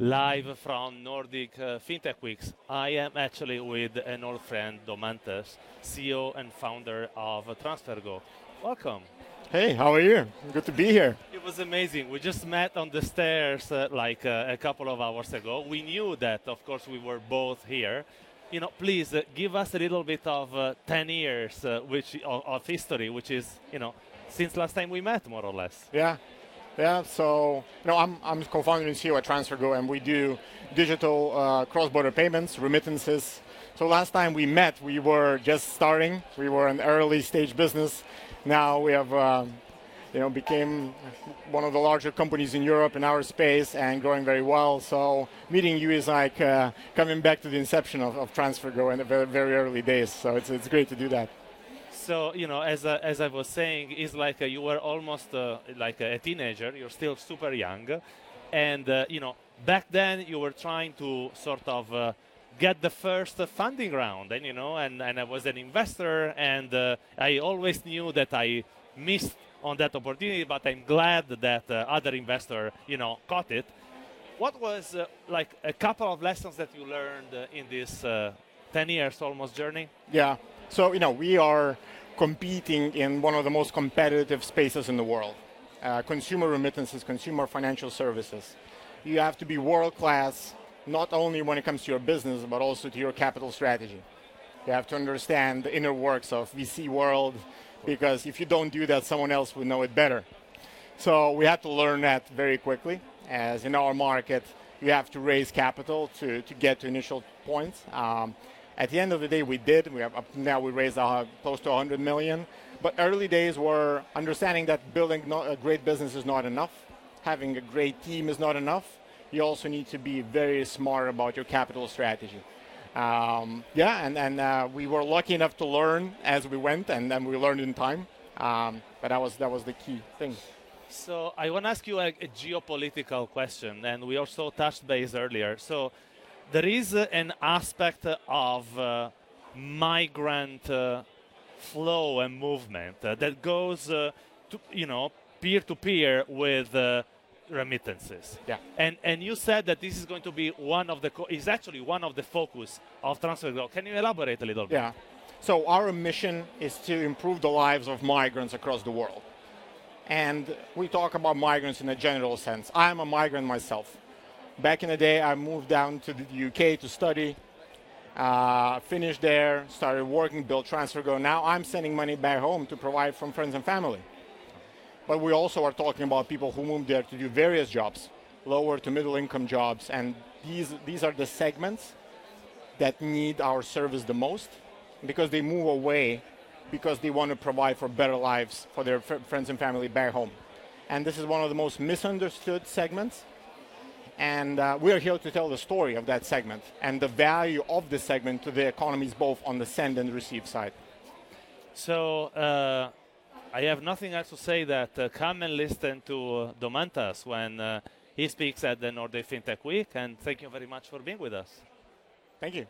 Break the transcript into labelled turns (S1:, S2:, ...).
S1: live from Nordic uh, FinTech Weeks. I am actually with an old friend, Daumantas, CEO and founder of TransferGo. Welcome.
S2: Hey, how are you? Good to be here.
S1: It was amazing. We just met on the stairs uh, like uh, a couple of hours ago. We knew that, of course, we were both here. You know, please uh, give us a little bit of uh, 10 years uh, which of, of, history, which is, you know, since last time we met, more or less.
S2: Yeah, yeah. So, you know, I'm I'm co-founder and CEO at TransferGo, and we do digital uh, cross-border payments, remittances. So last time we met, we were just starting. We were an early stage business now we have um, you know, became one of the larger companies in Europe in our space and growing very well. So meeting you is like uh, coming back to the inception of, of TransferGo in the very, very early days. So it's, it's great to do that.
S1: So you know, as as I was saying, it's like you were almost uh, like a teenager. You're still super young, and uh, you know, back then you were trying to sort of uh, get the first funding round and you know and, and i was an investor and uh, i always knew that i missed on that opportunity but i'm glad that uh, other investor you know caught it. What was uh, like a couple of lessons that you learned in this uh, 10 years almost journey?
S2: Yeah so you know we are competing in one of the most competitive spaces in the world uh, consumer remittances consumer financial services you have to be world class not only when it comes to your business, but also to your capital strategy. You have to understand the inner works of VC world, because if you don't do that, someone else will know it better. So we had to learn that very quickly, as in our market, you have to raise capital to, to get to initial points. Um, at the end of the day, we did. We have now we raised uh, close to 100 million. But early days were understanding that building a great business is not enough. Having a great team is not enough you also need to be very smart about your capital strategy. Um, yeah, and, and uh, we were lucky enough to learn as we went, and then we learned in time. Um, but that was that was the key thing.
S1: So I want to ask you a, a, geopolitical question, and we also touched base earlier. So there is uh, an aspect of uh, migrant uh, flow and movement uh, that goes, uh, to, you know, peer to peer with remittances.
S2: Yeah.
S1: And and you said that this is going to be one of the co- is actually one of the focus of TransferGo. Can you elaborate a little bit?
S2: Yeah. So our mission is to improve the lives of migrants across the world. And we talk about migrants in a general sense. I'm a migrant myself. Back in the day, I moved down to the UK to study, uh, finished there, started working, built TransferGo. Now I'm sending money back home to provide from friends and family. But we also are talking about people who moved there to do various jobs, lower to middle income jobs. And these, these are the segments that need our service the most because they move away because they want to provide for better lives for their f- friends and family back home. And this is one of the most misunderstood segments. And uh, we are here to tell the story of that segment and the value of this segment to the economies both on the send and receive side.
S1: So, uh, I have nothing else to say that uh, come and listen to uh, Daumantas when uh, he speaks at the Nordic FinTech Week. And thank you very much for being with us.
S2: Thank you.